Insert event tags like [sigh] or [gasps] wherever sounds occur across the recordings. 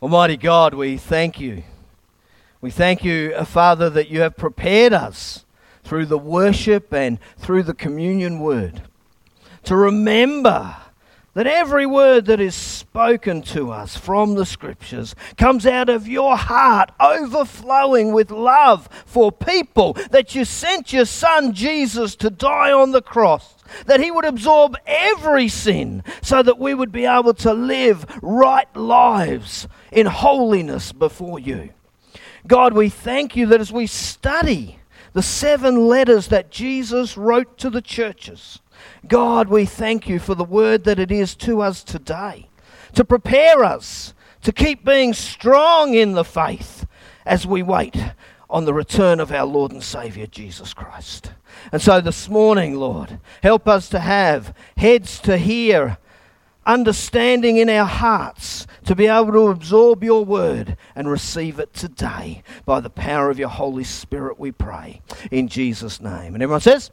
Almighty God, we thank you. We thank you, uh, Father, that you have prepared us through the worship and through the communion word to remember that every word that is spoken to us from the scriptures comes out of your heart, overflowing with love for people, that you sent your son Jesus to die on the cross, that he would absorb every sin so that we would be able to live right lives in holiness before you. God, we thank you that as we study the seven letters that Jesus wrote to the churches, God, we thank you for the word that it is to us today to prepare us to keep being strong in the faith as we wait on the return of our Lord and Savior Jesus Christ. And so this morning, Lord, help us to have heads to hear, understanding in our hearts to be able to absorb your word and receive it today by the power of your Holy Spirit, we pray. In Jesus' name. And everyone says,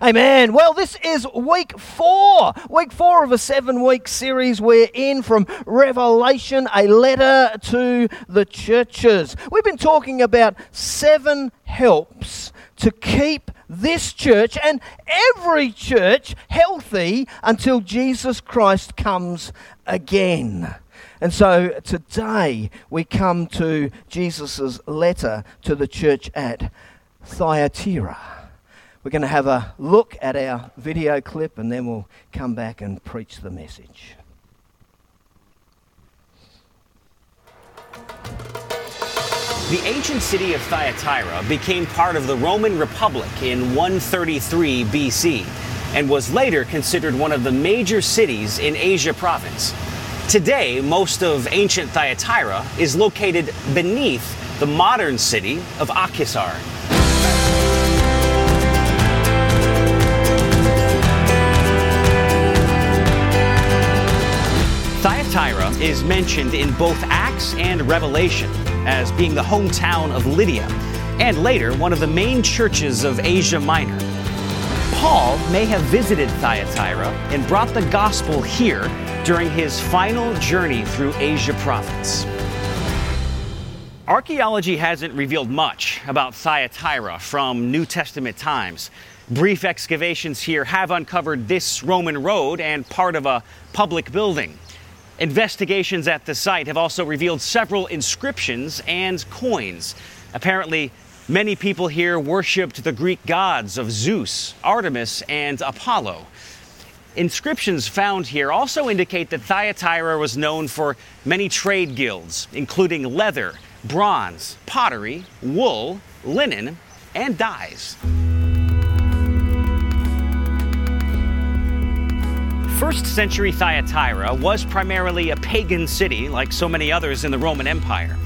Amen. Well, this is week four, week four of a seven week series we're in from Revelation, a letter to the churches. We've been talking about seven helps to keep this church and every church healthy until Jesus Christ comes again. And so today we come to Jesus' letter to the church at Thyatira. We're going to have a look at our video clip and then we'll come back and preach the message. The ancient city of Thyatira became part of the Roman Republic in 133 BC and was later considered one of the major cities in Asia province. Today, most of ancient Thyatira is located beneath the modern city of Akhisar. Thyatira is mentioned in both Acts and Revelation as being the hometown of Lydia, and later one of the main churches of Asia Minor. Paul may have visited Thyatira and brought the gospel here during his final journey through Asia province. Archaeology hasn't revealed much about Thyatira from New Testament times. Brief excavations here have uncovered this Roman road and part of a public building. Investigations at the site have also revealed several inscriptions and coins. Apparently, many people here worshipped the Greek gods of Zeus, Artemis, and Apollo. Inscriptions found here also indicate that Thyatira was known for many trade guilds, including leather, bronze, pottery, wool, linen, and dyes. First century Thyatira was primarily a pagan city, like so many others in the Roman Empire.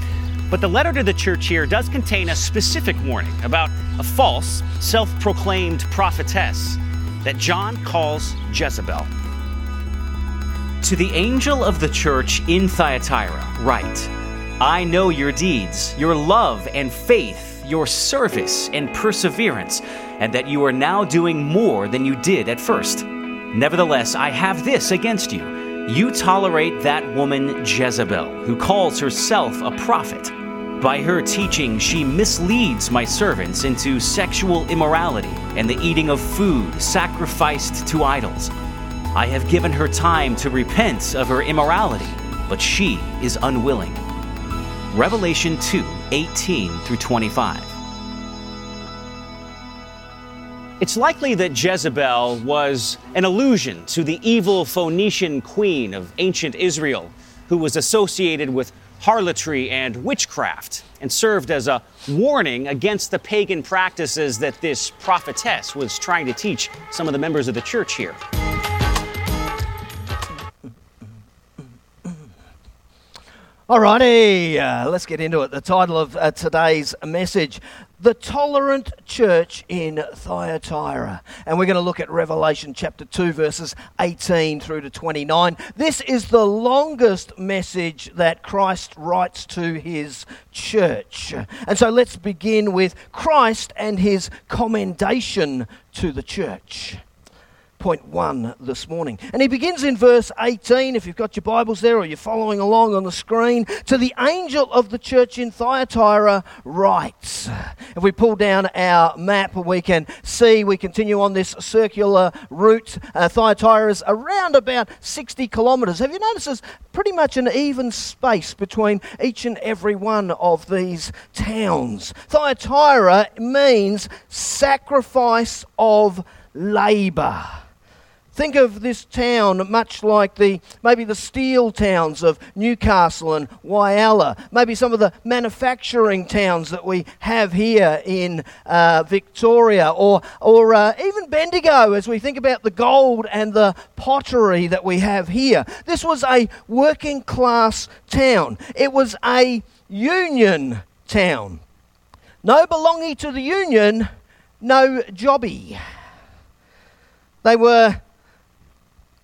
But the letter to the church here does contain a specific warning about a false, self proclaimed prophetess that John calls Jezebel. To the angel of the church in Thyatira, write I know your deeds, your love and faith, your service and perseverance, and that you are now doing more than you did at first. Nevertheless, I have this against you. You tolerate that woman Jezebel, who calls herself a prophet. By her teaching, she misleads my servants into sexual immorality and the eating of food sacrificed to idols. I have given her time to repent of her immorality, but she is unwilling. Revelation 2 18 through 25. It's likely that Jezebel was an allusion to the evil Phoenician queen of ancient Israel, who was associated with harlotry and witchcraft, and served as a warning against the pagan practices that this prophetess was trying to teach some of the members of the church here. Alrighty, uh, let's get into it. The title of uh, today's message The Tolerant Church in Thyatira. And we're going to look at Revelation chapter 2, verses 18 through to 29. This is the longest message that Christ writes to his church. And so let's begin with Christ and his commendation to the church. Point one this morning. And he begins in verse 18, if you've got your Bibles there or you're following along on the screen. To the angel of the church in Thyatira writes. If we pull down our map, we can see we continue on this circular route. Uh, Thyatira is around about 60 kilometres. Have you noticed there's pretty much an even space between each and every one of these towns? Thyatira means sacrifice of labour. Think of this town much like the maybe the steel towns of Newcastle and Whyalla, maybe some of the manufacturing towns that we have here in uh, Victoria, or or uh, even Bendigo as we think about the gold and the pottery that we have here. This was a working class town. It was a union town. No belonging to the union, no jobby. They were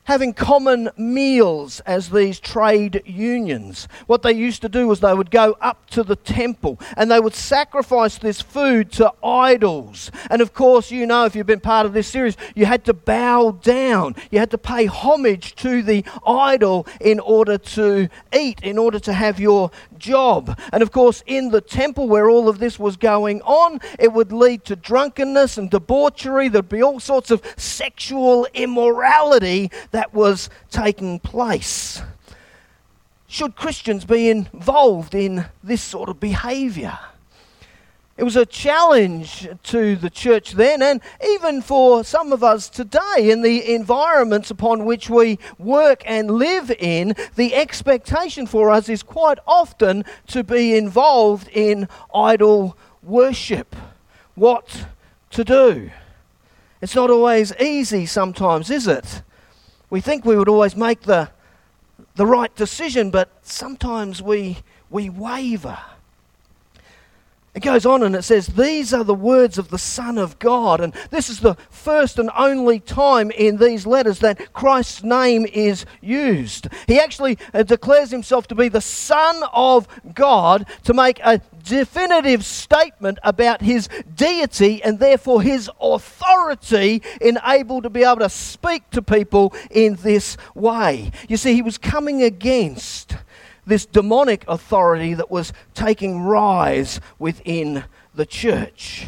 having common meals as these trade unions. What they used to do was they would go up to the temple and they would sacrifice this food to idols. And of course, you know, if you've been part of this series, you had to bow down, you had to pay homage to the idol in order to eat, in order to have your job. And of course, in the temple where all of this was going on, it would lead to drunkenness and debauchery. There'd be all sorts of sexual immorality that was taking place. Should Christians be involved in this sort of behavior? It was a challenge to the church then, and even for some of us today, in the environments upon which we work and live in, the expectation for us is quite often to be involved in idol worship. What to do? It's not always easy sometimes, is it? We think we would always make the, the right decision, but sometimes we, we waver. It goes on and it says, These are the words of the Son of God. And this is the first and only time in these letters that Christ's name is used. He actually uh, declares himself to be the Son of God to make a definitive statement about his deity and therefore his authority in able to be able to speak to people in this way. You see, he was coming against this demonic authority that was taking rise within the church.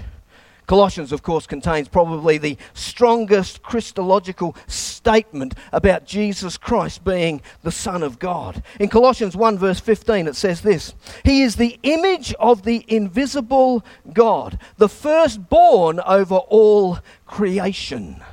Colossians, of course, contains probably the strongest Christological statement about Jesus Christ being the Son of God. In Colossians 1, verse 15, it says this He is the image of the invisible God, the firstborn over all creation.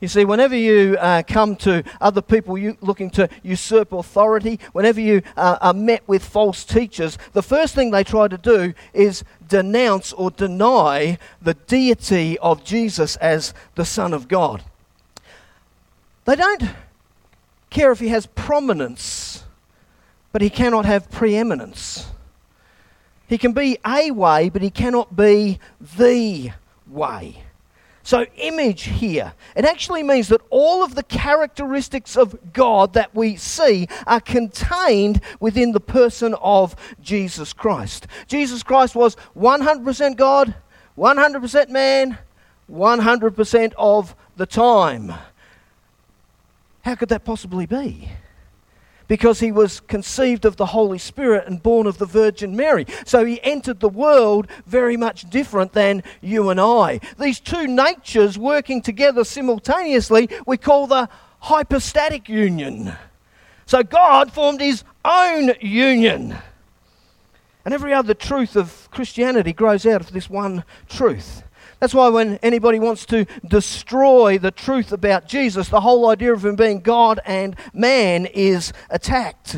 You see, whenever you uh, come to other people looking to usurp authority, whenever you uh, are met with false teachers, the first thing they try to do is denounce or deny the deity of Jesus as the Son of God. They don't care if he has prominence, but he cannot have preeminence. He can be a way, but he cannot be the way. So, image here, it actually means that all of the characteristics of God that we see are contained within the person of Jesus Christ. Jesus Christ was 100% God, 100% man, 100% of the time. How could that possibly be? Because he was conceived of the Holy Spirit and born of the Virgin Mary. So he entered the world very much different than you and I. These two natures working together simultaneously, we call the hypostatic union. So God formed his own union. And every other truth of Christianity grows out of this one truth. That's why when anybody wants to destroy the truth about Jesus, the whole idea of him being God and man is attacked.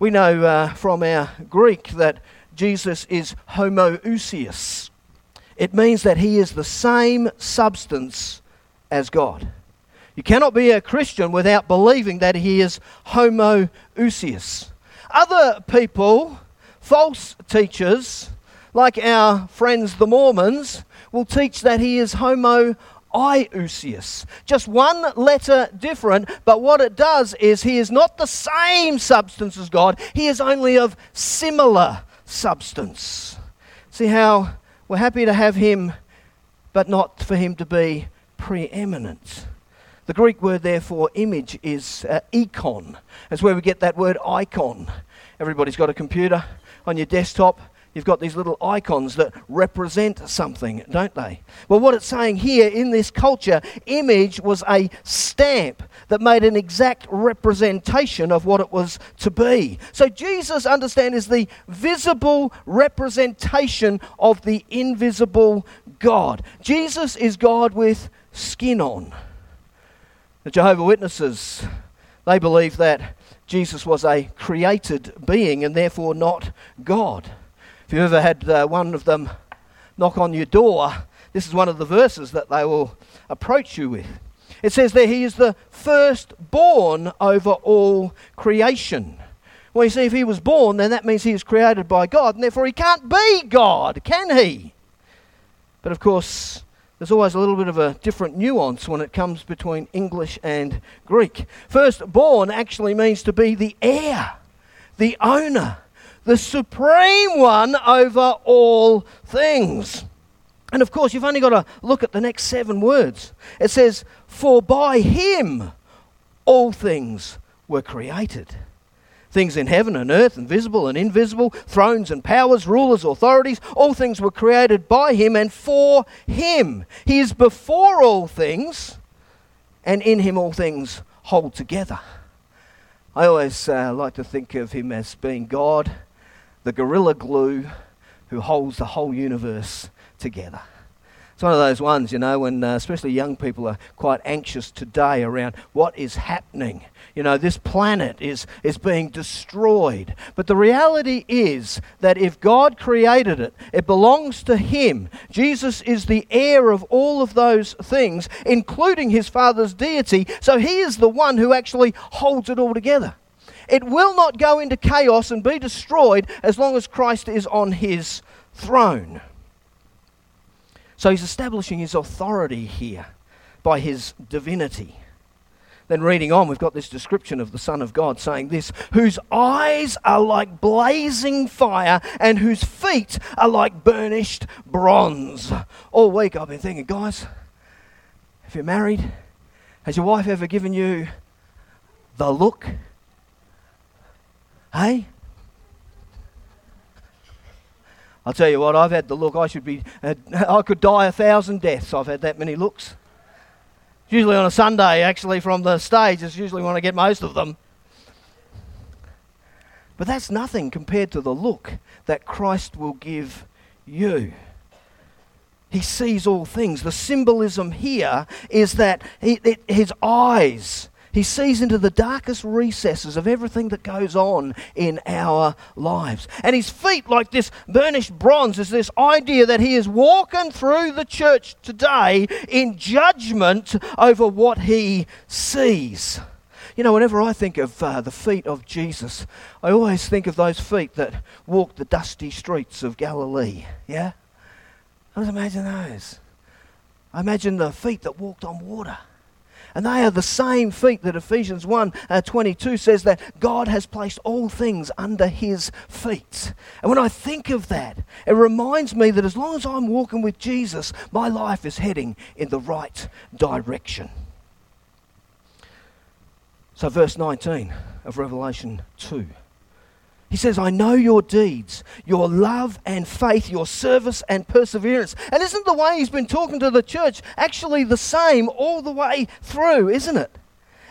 We know uh, from our Greek that Jesus is homoousios. It means that he is the same substance as God. You cannot be a Christian without believing that he is homoousios. Other people, false teachers, like our friends the Mormons, will teach that he is Homo iousios. Just one letter different, but what it does is he is not the same substance as God, he is only of similar substance. See how we're happy to have him, but not for him to be preeminent. The Greek word there for image is uh. That's where we get that word icon. Everybody's got a computer on your desktop. You've got these little icons that represent something, don't they? Well, what it's saying here in this culture, image was a stamp that made an exact representation of what it was to be. So Jesus, understand, is the visible representation of the invisible God. Jesus is God with skin on. The Jehovah Witnesses, they believe that Jesus was a created being and therefore not God. If you've ever had uh, one of them knock on your door, this is one of the verses that they will approach you with. It says there, He is the firstborn over all creation. Well, you see, if He was born, then that means He is created by God, and therefore He can't be God, can He? But of course, there's always a little bit of a different nuance when it comes between English and Greek. Firstborn actually means to be the heir, the owner the supreme one over all things. And of course, you've only got to look at the next seven words. It says, For by him all things were created. Things in heaven and earth, and visible and invisible, thrones and powers, rulers, authorities, all things were created by him and for him. He is before all things, and in him all things hold together. I always uh, like to think of him as being God the gorilla glue who holds the whole universe together. It's one of those ones, you know, when uh, especially young people are quite anxious today around what is happening. You know, this planet is, is being destroyed. But the reality is that if God created it, it belongs to Him. Jesus is the heir of all of those things, including His Father's deity. So He is the one who actually holds it all together. It will not go into chaos and be destroyed as long as Christ is on his throne. So he's establishing his authority here by his divinity. Then, reading on, we've got this description of the Son of God saying this whose eyes are like blazing fire and whose feet are like burnished bronze. All week I've been thinking, guys, if you're married, has your wife ever given you the look? Hey? I'll tell you what, I've had the look I should be, uh, [laughs] I could die a thousand deaths. I've had that many looks. Usually on a Sunday, actually, from the stage, it's usually when I get most of them. But that's nothing compared to the look that Christ will give you. He sees all things. The symbolism here is that he, it, his eyes he sees into the darkest recesses of everything that goes on in our lives. And his feet, like this burnished bronze, is this idea that he is walking through the church today in judgment over what he sees. You know, whenever I think of uh, the feet of Jesus, I always think of those feet that walked the dusty streets of Galilee. Yeah? I just imagine those. I imagine the feet that walked on water. And they are the same feet that Ephesians 1 uh, 22 says that God has placed all things under his feet. And when I think of that, it reminds me that as long as I'm walking with Jesus, my life is heading in the right direction. So, verse 19 of Revelation 2. He says, I know your deeds, your love and faith, your service and perseverance. And isn't the way he's been talking to the church actually the same all the way through, isn't it?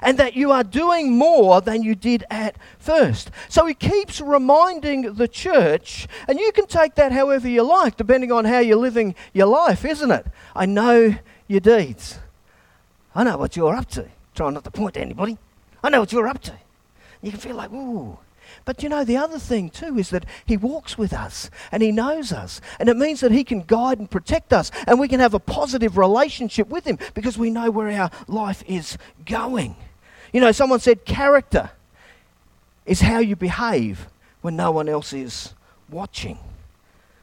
And that you are doing more than you did at first. So he keeps reminding the church, and you can take that however you like, depending on how you're living your life, isn't it? I know your deeds. I know what you're up to. Try not to point to anybody. I know what you're up to. You can feel like, ooh, but you know, the other thing too is that He walks with us and He knows us. And it means that He can guide and protect us and we can have a positive relationship with Him because we know where our life is going. You know, someone said character is how you behave when no one else is watching.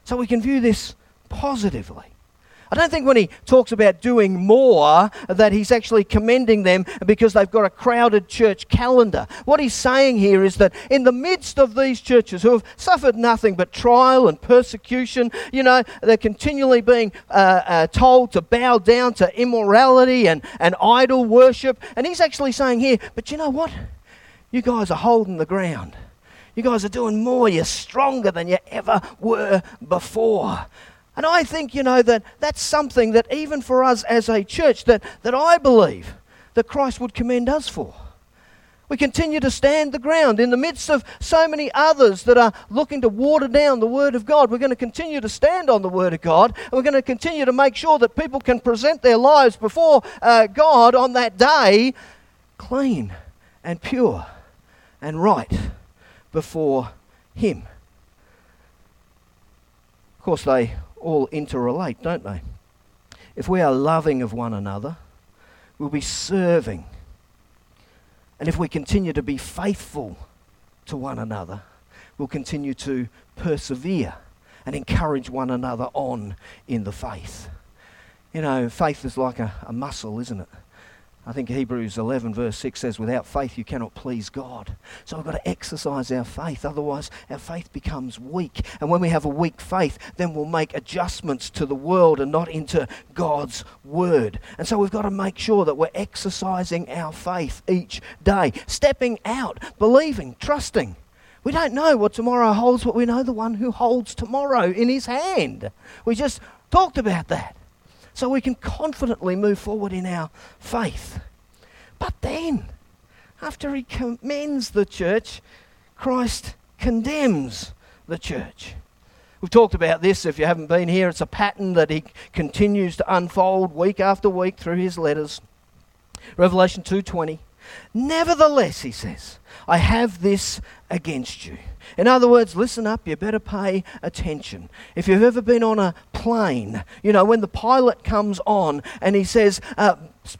So we can view this positively. I don't think when he talks about doing more that he's actually commending them because they've got a crowded church calendar. What he's saying here is that in the midst of these churches who have suffered nothing but trial and persecution, you know, they're continually being uh, uh, told to bow down to immorality and, and idol worship. And he's actually saying here, but you know what? You guys are holding the ground. You guys are doing more. You're stronger than you ever were before. And I think, you know, that that's something that even for us as a church, that, that I believe that Christ would commend us for. We continue to stand the ground in the midst of so many others that are looking to water down the Word of God. We're going to continue to stand on the Word of God, and we're going to continue to make sure that people can present their lives before uh, God on that day clean and pure and right before Him. Of course, they all interrelate, don't they? If we are loving of one another, we'll be serving. And if we continue to be faithful to one another, we'll continue to persevere and encourage one another on in the faith. You know, faith is like a, a muscle, isn't it? I think Hebrews 11, verse 6 says, Without faith you cannot please God. So we've got to exercise our faith, otherwise, our faith becomes weak. And when we have a weak faith, then we'll make adjustments to the world and not into God's word. And so we've got to make sure that we're exercising our faith each day, stepping out, believing, trusting. We don't know what tomorrow holds, but we know the one who holds tomorrow in his hand. We just talked about that so we can confidently move forward in our faith. But then, after he commends the church, Christ condemns the church. We've talked about this if you haven't been here. It's a pattern that he continues to unfold week after week through his letters. Revelation 2:20. Nevertheless, he says, I have this against you. In other words, listen up, you better pay attention. If you've ever been on a plane, you know, when the pilot comes on and he says, uh,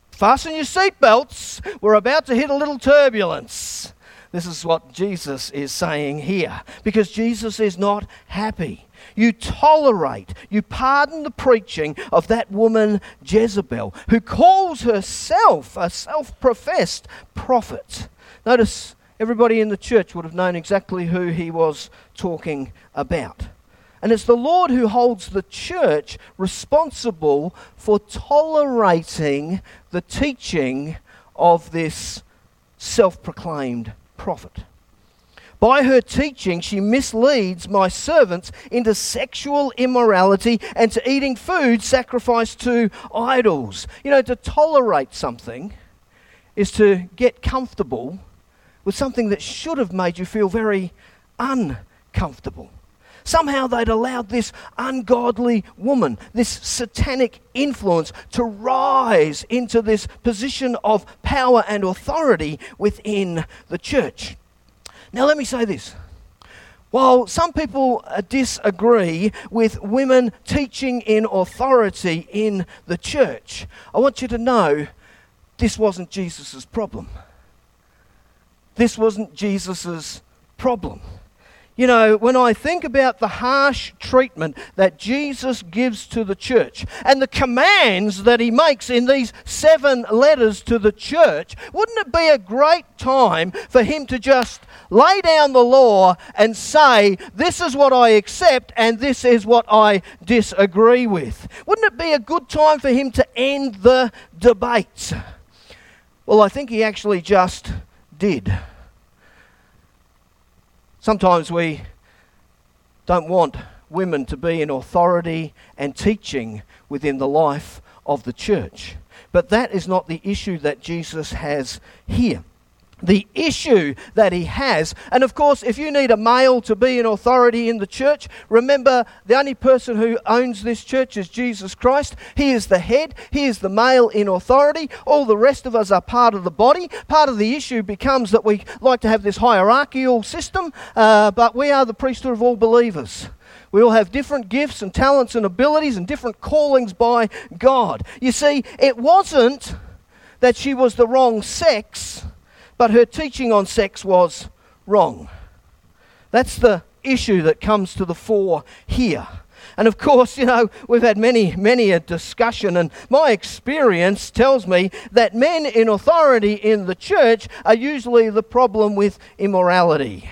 Fasten your seatbelts, we're about to hit a little turbulence. This is what Jesus is saying here because Jesus is not happy. You tolerate, you pardon the preaching of that woman Jezebel, who calls herself a self professed prophet. Notice everybody in the church would have known exactly who he was talking about. And it's the Lord who holds the church responsible for tolerating the teaching of this self proclaimed prophet. By her teaching, she misleads my servants into sexual immorality and to eating food sacrificed to idols. You know, to tolerate something is to get comfortable with something that should have made you feel very uncomfortable. Somehow they'd allowed this ungodly woman, this satanic influence, to rise into this position of power and authority within the church. Now, let me say this. While some people uh, disagree with women teaching in authority in the church, I want you to know this wasn't Jesus' problem. This wasn't Jesus' problem. You know, when I think about the harsh treatment that Jesus gives to the church and the commands that he makes in these seven letters to the church, wouldn't it be a great time for him to just lay down the law and say, This is what I accept and this is what I disagree with? Wouldn't it be a good time for him to end the debate? Well, I think he actually just did. Sometimes we don't want women to be in authority and teaching within the life of the church. But that is not the issue that Jesus has here the issue that he has. And of course, if you need a male to be in authority in the church, remember the only person who owns this church is Jesus Christ. He is the head, he is the male in authority. All the rest of us are part of the body. Part of the issue becomes that we like to have this hierarchical system, uh, but we are the priesthood of all believers. We all have different gifts and talents and abilities and different callings by God. You see, it wasn't that she was the wrong sex but her teaching on sex was wrong. That's the issue that comes to the fore here. And of course, you know, we've had many, many a discussion, and my experience tells me that men in authority in the church are usually the problem with immorality.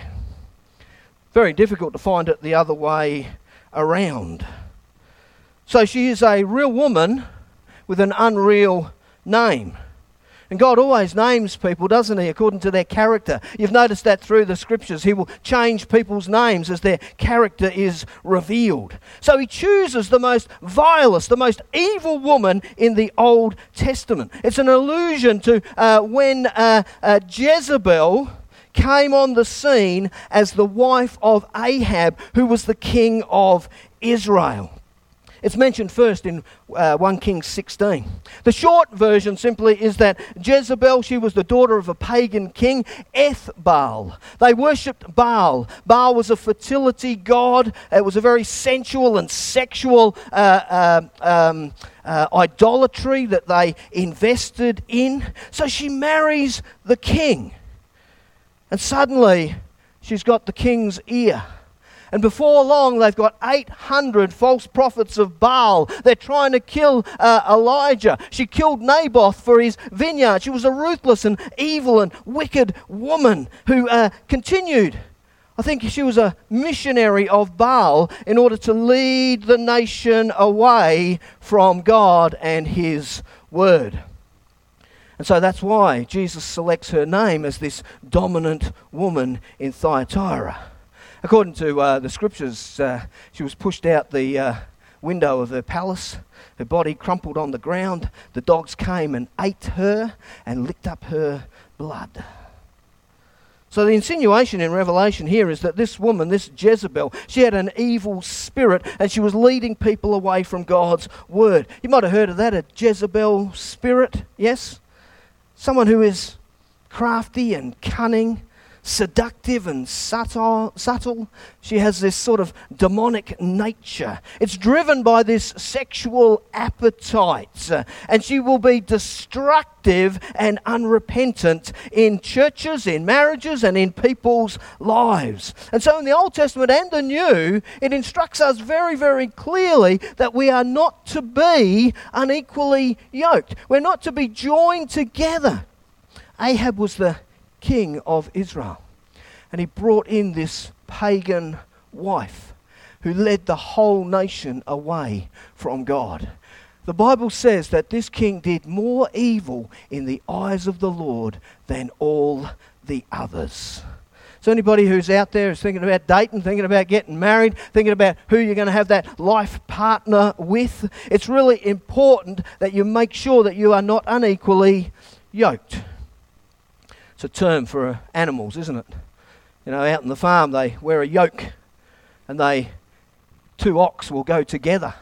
Very difficult to find it the other way around. So she is a real woman with an unreal name. And God always names people, doesn't He, according to their character. You've noticed that through the scriptures. He will change people's names as their character is revealed. So He chooses the most vilest, the most evil woman in the Old Testament. It's an allusion to uh, when uh, uh, Jezebel came on the scene as the wife of Ahab, who was the king of Israel. It's mentioned first in uh, 1 Kings 16. The short version simply is that Jezebel, she was the daughter of a pagan king, Ethbaal. They worshipped Baal. Baal was a fertility god, it was a very sensual and sexual uh, uh, um, uh, idolatry that they invested in. So she marries the king. And suddenly, she's got the king's ear. And before long, they've got 800 false prophets of Baal. They're trying to kill uh, Elijah. She killed Naboth for his vineyard. She was a ruthless and evil and wicked woman who uh, continued. I think she was a missionary of Baal in order to lead the nation away from God and His Word. And so that's why Jesus selects her name as this dominant woman in Thyatira. According to uh, the scriptures, uh, she was pushed out the uh, window of her palace. Her body crumpled on the ground. The dogs came and ate her and licked up her blood. So the insinuation in Revelation here is that this woman, this Jezebel, she had an evil spirit and she was leading people away from God's word. You might have heard of that, a Jezebel spirit, yes? Someone who is crafty and cunning seductive and subtle, subtle. She has this sort of demonic nature. It's driven by this sexual appetite, uh, and she will be destructive and unrepentant in churches, in marriages, and in people's lives. And so, in the Old Testament and the New, it instructs us very, very clearly that we are not to be unequally yoked. We're not to be joined together. Ahab was the king of Israel. And he brought in this pagan wife who led the whole nation away from God. The Bible says that this king did more evil in the eyes of the Lord than all the others. So, anybody who's out there is thinking about dating, thinking about getting married, thinking about who you're going to have that life partner with, it's really important that you make sure that you are not unequally yoked. It's a term for animals, isn't it? You know, out in the farm, they wear a yoke and they, two ox will go together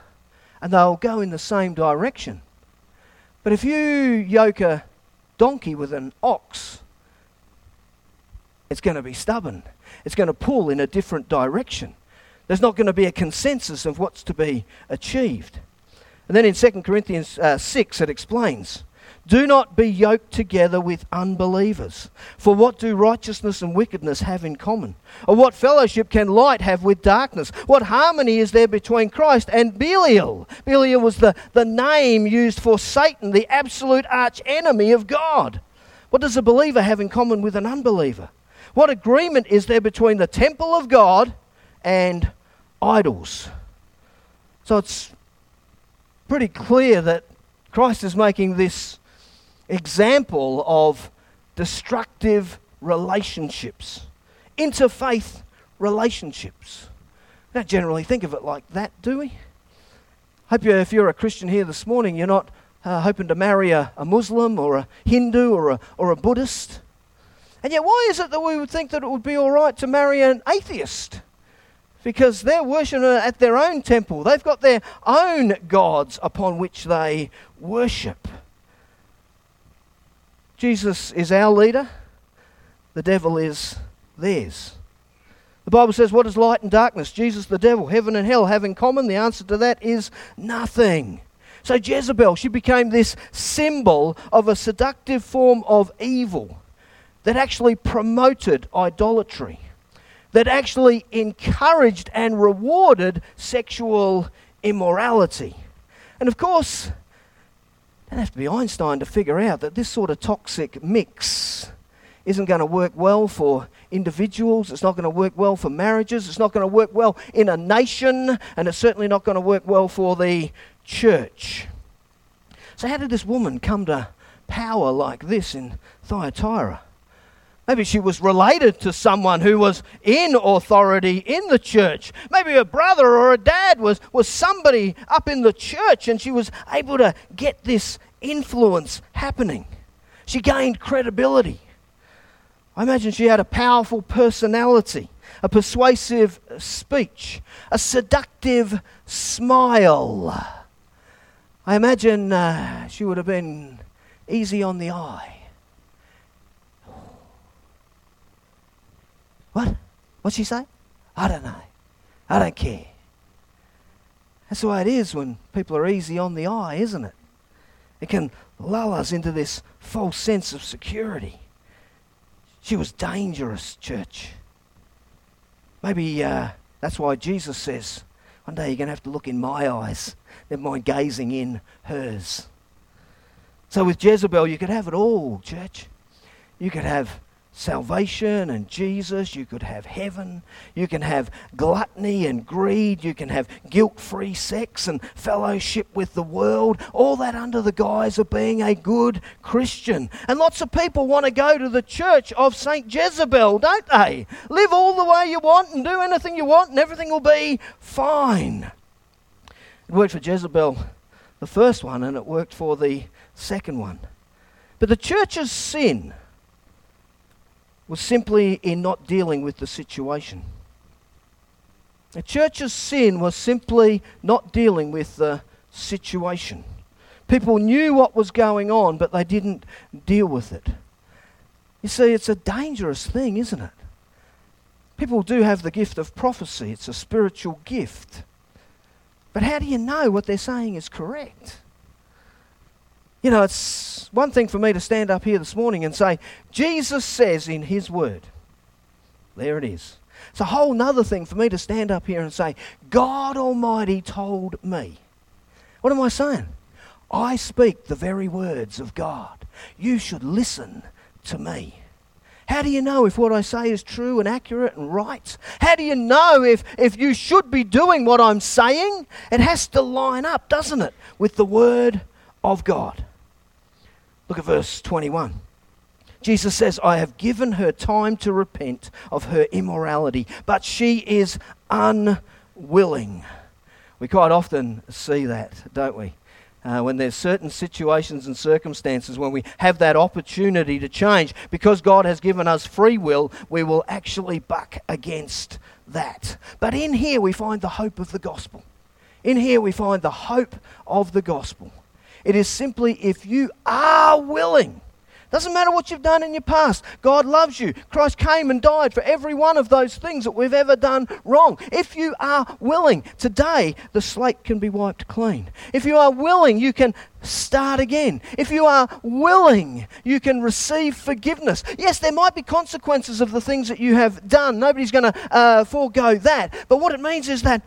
and they'll go in the same direction. But if you yoke a donkey with an ox, it's going to be stubborn. It's going to pull in a different direction. There's not going to be a consensus of what's to be achieved. And then in 2 Corinthians uh, 6, it explains do not be yoked together with unbelievers. For what do righteousness and wickedness have in common? Or what fellowship can light have with darkness? What harmony is there between Christ and Belial? Belial was the, the name used for Satan, the absolute arch enemy of God. What does a believer have in common with an unbeliever? What agreement is there between the temple of God and idols? So it's pretty clear that Christ is making this example of destructive relationships, interfaith relationships. We don't generally think of it like that, do we? Hope you, if you're a Christian here this morning, you're not uh, hoping to marry a, a Muslim or a Hindu or a, or a Buddhist. And yet, why is it that we would think that it would be all right to marry an atheist? Because they're worshipping at their own temple. They've got their own gods upon which they worship. Jesus is our leader, the devil is theirs. The Bible says, What is light and darkness? Jesus, the devil, heaven and hell have in common? The answer to that is nothing. So Jezebel, she became this symbol of a seductive form of evil that actually promoted idolatry. that actually encouraged and rewarded sexual immorality. And of course, don't have to be Einstein to figure out that this sort of toxic mix isn't going to work well for individuals, it's not going to work well for marriages, it's not going to work well in a nation, and it's certainly not going to work well for the church. So, how did this woman come to power like this in Thyatira? Maybe she was related to someone who was in authority in the church. Maybe a brother or a dad was, was somebody up in the church and she was able to get this influence happening. She gained credibility. I imagine she had a powerful personality, a persuasive speech, a seductive smile. I imagine uh, she would have been easy on the eye. What? What'd she say? I don't know. I don't care. That's the way it is when people are easy on the eye, isn't it? It can lull us into this false sense of security. She was dangerous, church. Maybe uh, that's why Jesus says, one day you're going to have to look in my eyes, never mind gazing in hers. So with Jezebel, you could have it all, church. You could have salvation and Jesus. You could have heaven. You can have gluttony and greed. You can have guilt free sex and fellowship with the world. All that under the guise of being a good Christian. And lots of people want to go to the church of St. Jezebel, don't they? Live all the way you want and do anything you want and everything will be fine. It worked for Jezebel, the first one, and it worked for the second one. But the church's sin was simply in not dealing with the situation. The church's sin was simply not dealing with the situation. People knew what was going on, but they didn't deal with it. You see, it's a dangerous thing, isn't it? People do have the gift of prophecy, it's a spiritual gift. But how do you know what they're saying is correct? You know, it's one thing for me to stand up here this morning and say, Jesus says in His Word. There it is. It's a whole nother thing for me to stand up here and say, God Almighty told me. What am I saying? I speak the very words of God. You should listen to me. How do you know if what I say is true and accurate and right? How do you know if, if you should be doing what I'm saying? It has to line up, doesn't it, with the Word of God. Look at verse 21. Jesus says, I have given her time to repent of her immorality, but she is unwilling. We quite often see that, don't we? Uh, when there's certain situations and circumstances when we have that opportunity to change, because God has given us free will, we will actually buck against that. But in here we find the hope of the gospel. In here we find the hope of the gospel. It is simply if you are willing. Doesn't matter what you've done in your past. God loves you. Christ came and died for every one of those things that we've ever done wrong. If you are willing, today the slate can be wiped clean. If you are willing, you can start again. If you are willing, you can receive forgiveness. Yes, there might be consequences of the things that you have done. Nobody's going to uh, forego that. But what it means is that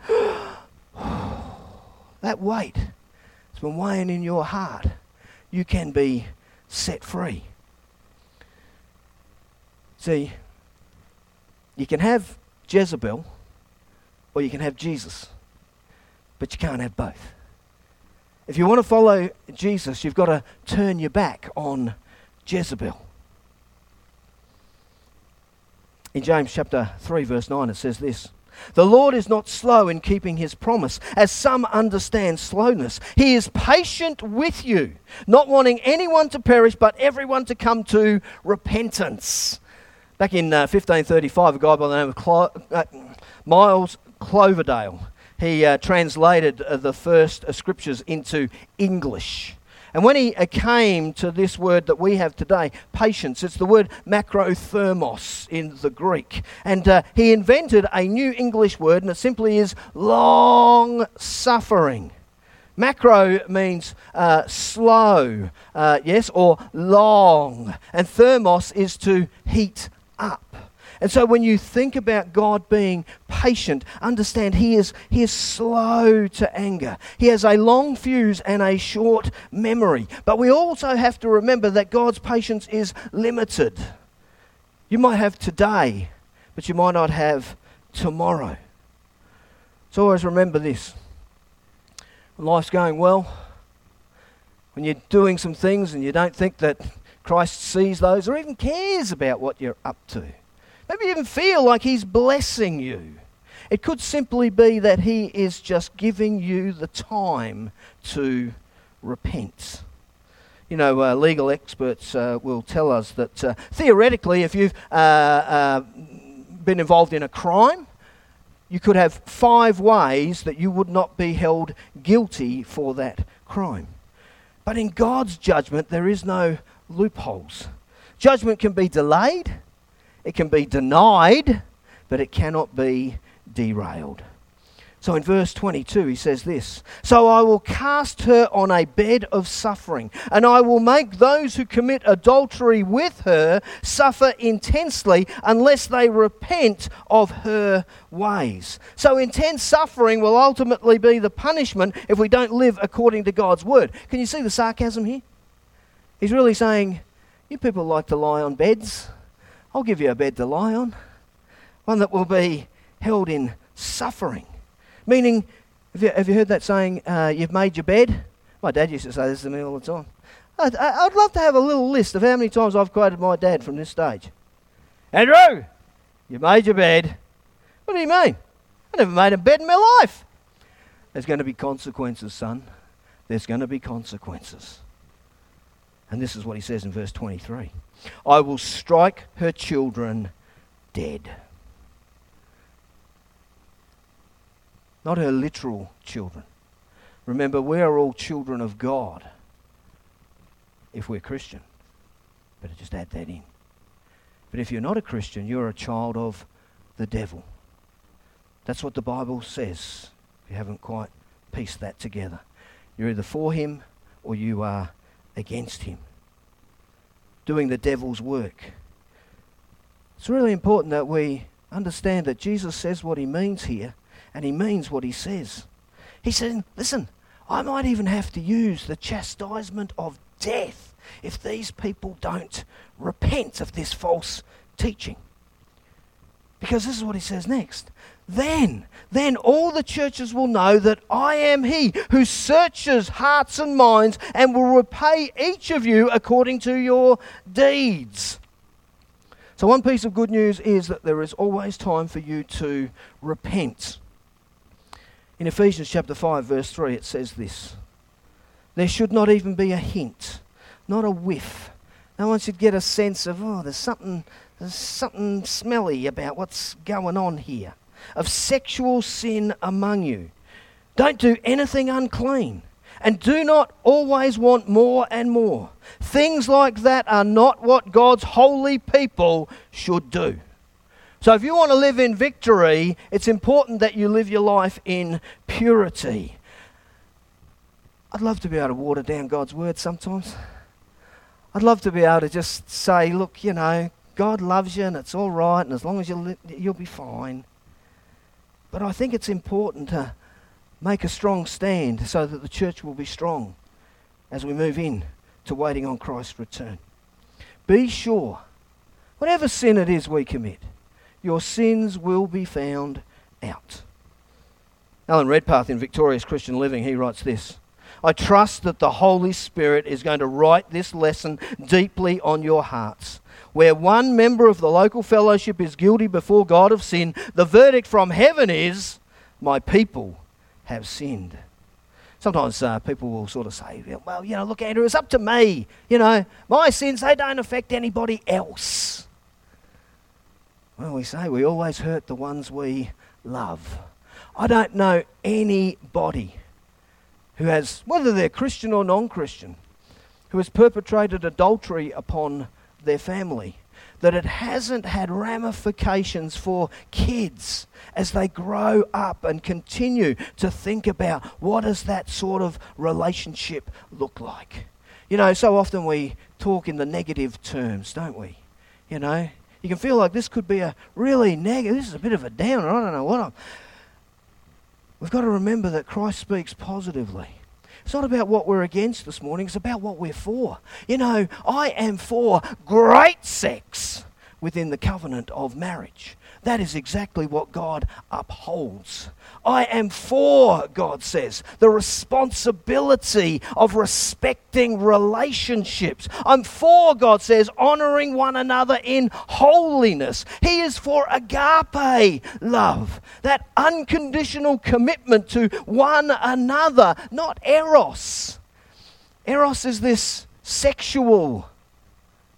[gasps] that weight been weighing in your heart, you can be set free. See, you can have Jezebel or you can have Jesus, but you can't have both. If you want to follow Jesus, you've got to turn your back on Jezebel. In James chapter 3, verse 9, it says this the Lord is not slow in keeping his promise, as some understand slowness. He is patient with you, not wanting anyone to perish, but everyone to come to repentance. Back in uh, 1535, a guy by the name of Clo- uh, Miles Coverdale, he uh, translated uh, the first uh, scriptures into English. And when he uh, came to this word that we have today, patience, it's the word macrothermos in the Greek. And uh, he invented a new English word, and it simply is long suffering. Macro means uh, slow, uh, yes, or long. And thermos is to heat up. And so when you think about God being patient, understand he is, he is slow to anger. He has a long fuse and a short memory. But we also have to remember that God's patience is limited. You might have today, but you might not have tomorrow. So always remember this. When life's going well, when you're doing some things and you don't think that Christ sees those or even cares about what you're up to, maybe you even feel like He's blessing you. It could simply be that He is just giving you the time to repent. You know, uh, legal experts uh, will tell us that uh, theoretically, if you've uh, uh, been involved in a crime, you could have five ways that you would not be held guilty for that crime. But in God's judgment, there is no loopholes. Judgment can be delayed, it can be denied, but it cannot be derailed. So in verse 22, he says this So I will cast her on a bed of suffering, and I will make those who commit adultery with her suffer intensely unless they repent of her ways. So intense suffering will ultimately be the punishment if we don't live according to God's word. Can you see the sarcasm here? He's really saying, You people like to lie on beds. I'll give you a bed to lie on, one that will be held in suffering. Meaning, have you, have you heard that saying, uh, you've made your bed? My dad used to say this to me all the time. I'd, I'd love to have a little list of how many times I've quoted my dad from this stage. Andrew, you made your bed. What do you mean? I never made a bed in my life. There's going to be consequences, son. There's going to be consequences. And this is what he says in verse 23 I will strike her children dead. Not her literal children. Remember, we are all children of God if we're Christian. Better just add that in. But if you're not a Christian, you're a child of the devil. That's what the Bible says. If you haven't quite pieced that together, you're either for him or you are against him. Doing the devil's work. It's really important that we understand that Jesus says what he means here and he means what he says. He said, Listen, I might even have to use the chastisement of death if these people don't repent of this false teaching. Because this is what he says next. Then, then all the churches will know that I am he who searches hearts and minds and will repay each of you according to your deeds. So, one piece of good news is that there is always time for you to repent. In Ephesians chapter 5, verse 3, it says this There should not even be a hint, not a whiff. No one should get a sense of, oh, there's something, there's something smelly about what's going on here, of sexual sin among you. Don't do anything unclean. And do not always want more and more. Things like that are not what God's holy people should do. So, if you want to live in victory, it's important that you live your life in purity. I'd love to be able to water down God's word sometimes. I'd love to be able to just say, look, you know, God loves you and it's all right, and as long as you li- you'll be fine. But I think it's important to make a strong stand so that the church will be strong as we move in to waiting on Christ's return. Be sure, whatever sin it is we commit, your sins will be found out. Alan Redpath in Victorious Christian Living, he writes this I trust that the Holy Spirit is going to write this lesson deeply on your hearts. Where one member of the local fellowship is guilty before God of sin, the verdict from heaven is, My people have sinned. Sometimes uh, people will sort of say, Well, you know, look, Andrew, it's up to me. You know, my sins, they don't affect anybody else. Well, we say we always hurt the ones we love. I don't know anybody who has, whether they're Christian or non Christian, who has perpetrated adultery upon their family, that it hasn't had ramifications for kids as they grow up and continue to think about what does that sort of relationship look like. You know, so often we talk in the negative terms, don't we? You know, You can feel like this could be a really negative, this is a bit of a downer, I don't know what I'm. We've got to remember that Christ speaks positively. It's not about what we're against this morning, it's about what we're for. You know, I am for great sex within the covenant of marriage. That is exactly what God upholds. I am for, God says, the responsibility of respecting relationships. I'm for, God says, honoring one another in holiness. He is for agape love, that unconditional commitment to one another, not eros. Eros is this sexual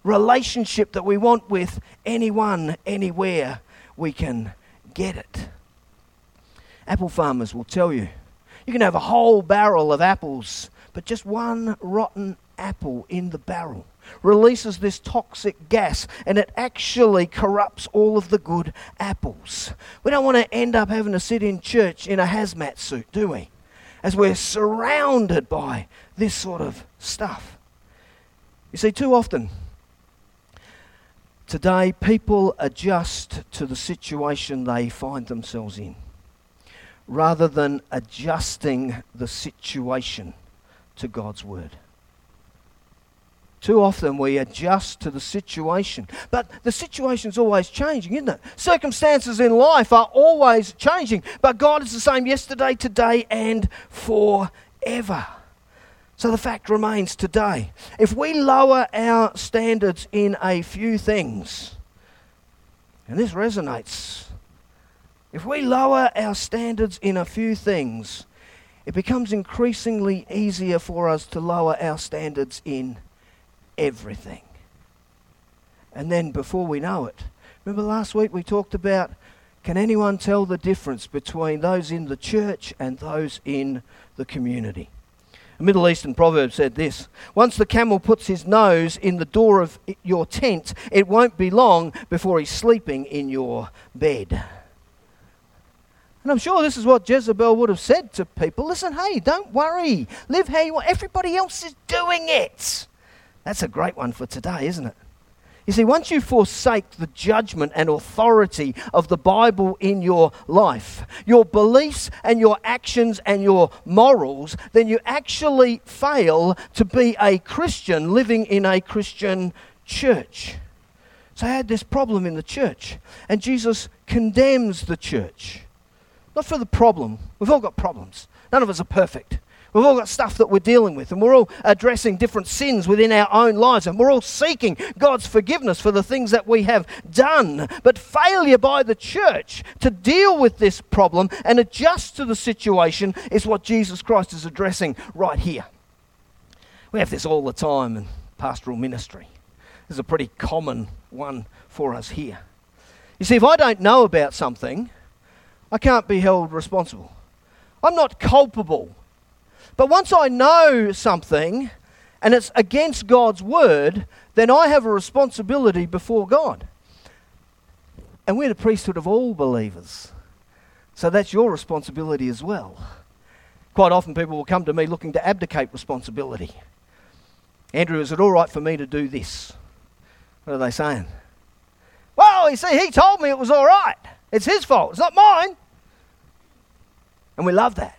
relationship that we want with anyone, anywhere we can get it. Apple farmers will tell you you can have a whole barrel of apples, but just one rotten apple in the barrel releases this toxic gas and it actually corrupts all of the good apples. We don't want to end up having to sit in church in a hazmat suit, do we? As we're surrounded by this sort of stuff. You see, too often today people adjust to the situation they find themselves in rather than adjusting the situation to God's word. Too often we adjust to the situation, but the situation's always changing, isn't it? Circumstances in life are always changing, but God is the same yesterday, today, and forever. So the fact remains today if we lower our standards in a few things, and this resonates if we lower our standards in a few things, it becomes increasingly easier for us to lower our standards in everything. And then before we know it, remember last week we talked about can anyone tell the difference between those in the church and those in the community? A Middle Eastern proverb said this Once the camel puts his nose in the door of your tent, it won't be long before he's sleeping in your bed. And I'm sure this is what Jezebel would have said to people listen, hey, don't worry. Live how you want. Everybody else is doing it. That's a great one for today, isn't it? You see, once you forsake the judgment and authority of the Bible in your life, your beliefs and your actions and your morals, then you actually fail to be a Christian living in a Christian church. So I had this problem in the church, and Jesus condemns the church. Not for the problem. We've all got problems. None of us are perfect. We've all got stuff that we're dealing with, and we're all addressing different sins within our own lives, and we're all seeking God's forgiveness for the things that we have done. But failure by the church to deal with this problem and adjust to the situation is what Jesus Christ is addressing right here. We have this all the time in pastoral ministry. This is a pretty common one for us here. You see, if I don't know about something, I can't be held responsible. I'm not culpable. But once I know something and it's against God's word, then I have a responsibility before God. And we're the priesthood of all believers. So that's your responsibility as well. Quite often people will come to me looking to abdicate responsibility. Andrew, is it all right for me to do this? What are they saying? Well, you see, he told me it was all right. It's his fault. It's not mine. And we love that.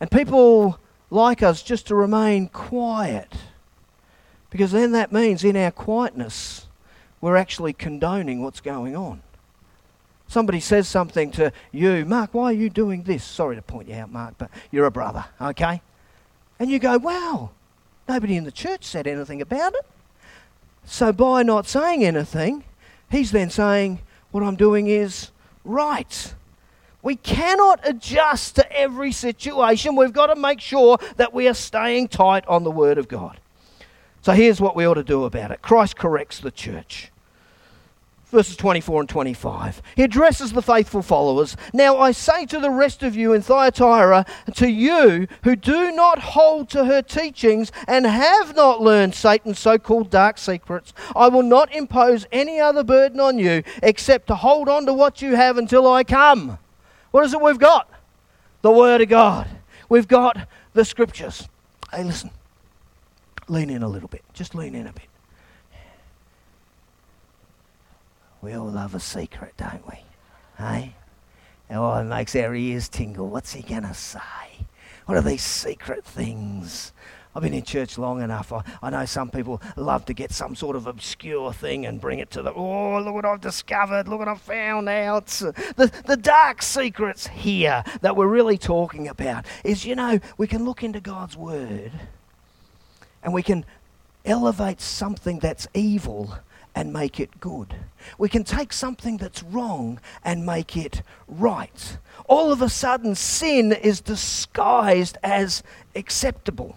And people like us just to remain quiet. Because then that means in our quietness, we're actually condoning what's going on. Somebody says something to you, Mark, why are you doing this? Sorry to point you out, Mark, but you're a brother, okay? And you go, wow, nobody in the church said anything about it. So by not saying anything, he's then saying, what I'm doing is right. We cannot adjust to every situation. We've got to make sure that we are staying tight on the Word of God. So here's what we ought to do about it Christ corrects the church. Verses 24 and 25. He addresses the faithful followers. Now I say to the rest of you in Thyatira, to you who do not hold to her teachings and have not learned Satan's so called dark secrets, I will not impose any other burden on you except to hold on to what you have until I come. What is it we've got? The Word of God. We've got the Scriptures. Hey, listen. Lean in a little bit. Just lean in a bit. We all love a secret, don't we? Hey? Oh, it makes our ears tingle. What's he going to say? What are these secret things? I've been in church long enough. I, I, know some people love to get some sort of obscure thing and bring it to the, oh, look what I've discovered, look what I've found out. Uh, the, the dark secrets here that we're really talking about is, you know, we can look into God's Word and we can elevate something that's evil and make it good. We can take something that's wrong and make it right. All of a sudden, sin is disguised as acceptable.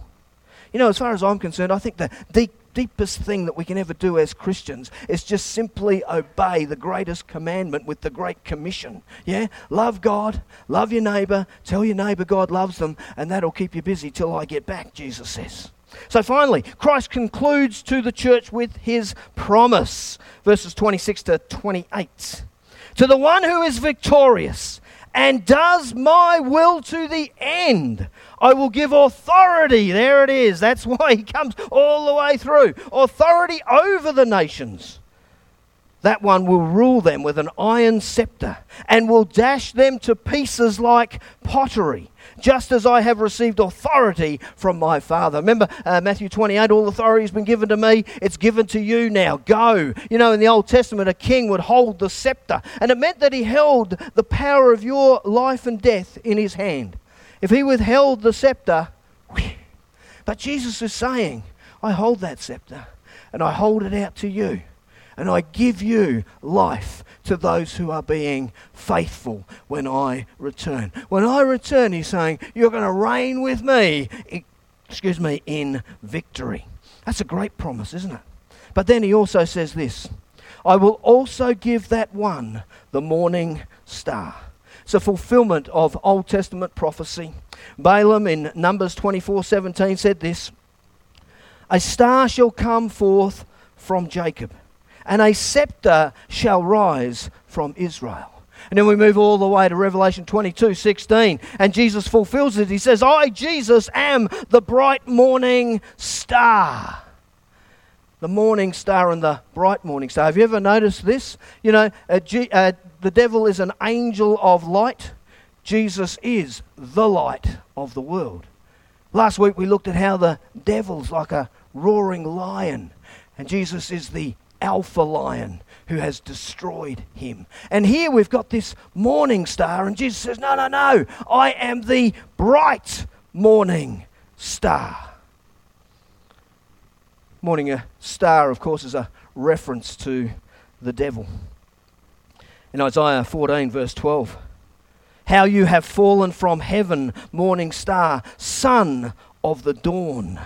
You know, as far as I'm concerned, I think the deep, deepest thing that we can ever do as Christians is just simply obey the greatest commandment with the Great Commission. Yeah? Love God, love your neighbour, tell your neighbour God loves them, and that'll keep you busy till I get back, Jesus says. So finally, Christ concludes to the church with his promise, verses 26 to 28. To the one who is victorious and does my will to the end, I will give authority. There it is. That's [laughs] why he comes all the way through. Authority over the nations. That one will rule them with an iron scepter and will dash them to pieces like pottery just as I have received authority from my Father. Remember uh, Matthew 28 all authority has been given to me, it's given to you now. Go. You know, in the Old Testament, a king would hold the scepter, and it meant that he held the power of your life and death in his hand. If he withheld the scepter, [laughs] but Jesus is saying, I hold that scepter and I hold it out to you. And I give you life to those who are being faithful when I return. When I return, he's saying, You're going to reign with me, excuse me, in victory. That's a great promise, isn't it? But then he also says this I will also give that one the morning star. It's a fulfillment of Old Testament prophecy. Balaam in Numbers 24 17 said this A star shall come forth from Jacob, and a scepter shall rise from Israel. And then we move all the way to Revelation 22 16. And Jesus fulfills it. He says, I, Jesus, am the bright morning star. The morning star and the bright morning star. Have you ever noticed this? You know, uh, the devil is an angel of light. Jesus is the light of the world. Last week we looked at how the devil's like a roaring lion, and Jesus is the alpha lion who has destroyed him. And here we've got this morning star, and Jesus says, No, no, no, I am the bright morning star. Morning a star, of course, is a reference to the devil in Isaiah 14, verse 12. How you have fallen from heaven, morning star, son of the dawn.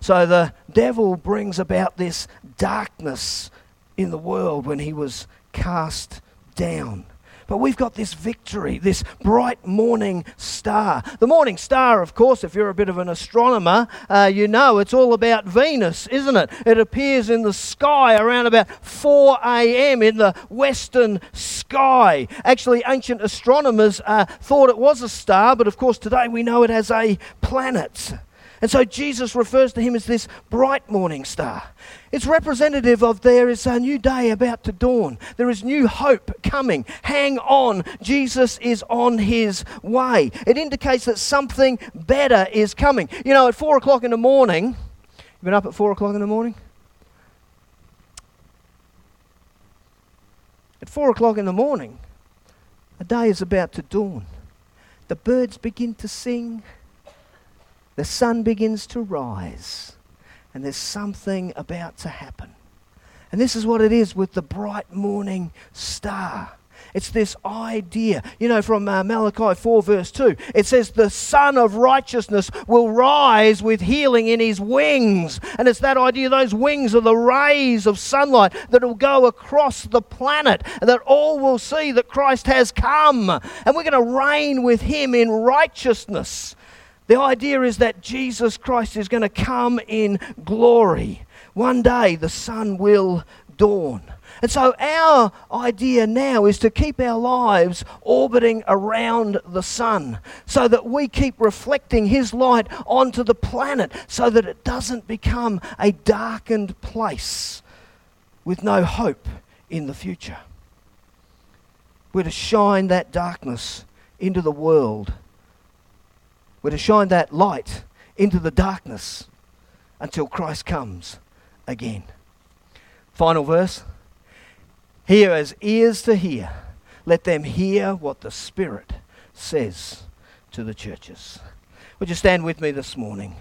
So the devil brings about this darkness in the world when he was cast down. But we've got this victory, this bright morning star. The morning star, of course, if you're a bit of an astronomer, uh, you know it's all about Venus, isn't it? It appears in the sky around about 4 a.m. in the western sky. Actually, ancient astronomers uh, thought it was a star, but of course, today we know it as a planet. And so Jesus refers to him as this bright morning star. It's representative of there is a new day about to dawn. There is new hope coming. Hang on. Jesus is on his way. It indicates that something better is coming. You know, at four o'clock in the morning, you've been up at four o'clock in the morning? At four o'clock in the morning, a day is about to dawn. The birds begin to sing the sun begins to rise, and there's something about to happen. And this is what it is with the bright morning star. It's this idea, you know, from uh, Malachi 4, verse 2. It says, The Sun of Righteousness will rise with healing in his wings. And it's that idea, those wings are the rays of sunlight that will go across the planet, and that all will see that Christ has come. And we're going to reign with him in righteousness. The idea is that Jesus Christ is going to come in glory. One day the sun will dawn. And so our idea now is to keep our lives orbiting around the sun so that we keep reflecting his light onto the planet so that it doesn't become a darkened place with no hope in the future. We're to shine that darkness into the world. We're to shine that light into the darkness until Christ comes again. Final verse. Hear as ears to hear. Let them hear what the Spirit says to the churches. Would you stand with me this morning?